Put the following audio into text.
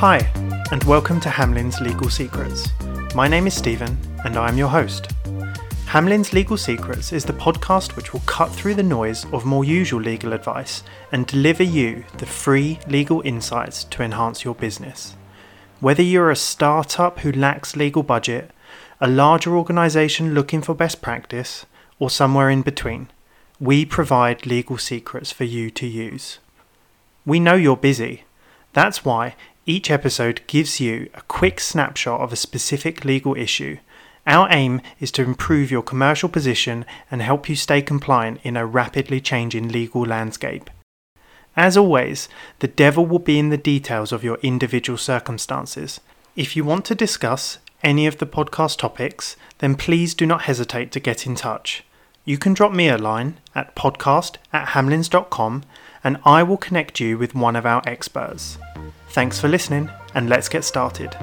Hi, and welcome to Hamlin's Legal Secrets. My name is Stephen, and I am your host. Hamlin's Legal Secrets is the podcast which will cut through the noise of more usual legal advice and deliver you the free legal insights to enhance your business. Whether you're a startup who lacks legal budget, a larger organisation looking for best practice, or somewhere in between, we provide legal secrets for you to use. We know you're busy. That's why each episode gives you a quick snapshot of a specific legal issue. Our aim is to improve your commercial position and help you stay compliant in a rapidly changing legal landscape. As always, the devil will be in the details of your individual circumstances. If you want to discuss any of the podcast topics, then please do not hesitate to get in touch. You can drop me a line at podcast at hamlins.com and I will connect you with one of our experts. Thanks for listening, and let's get started.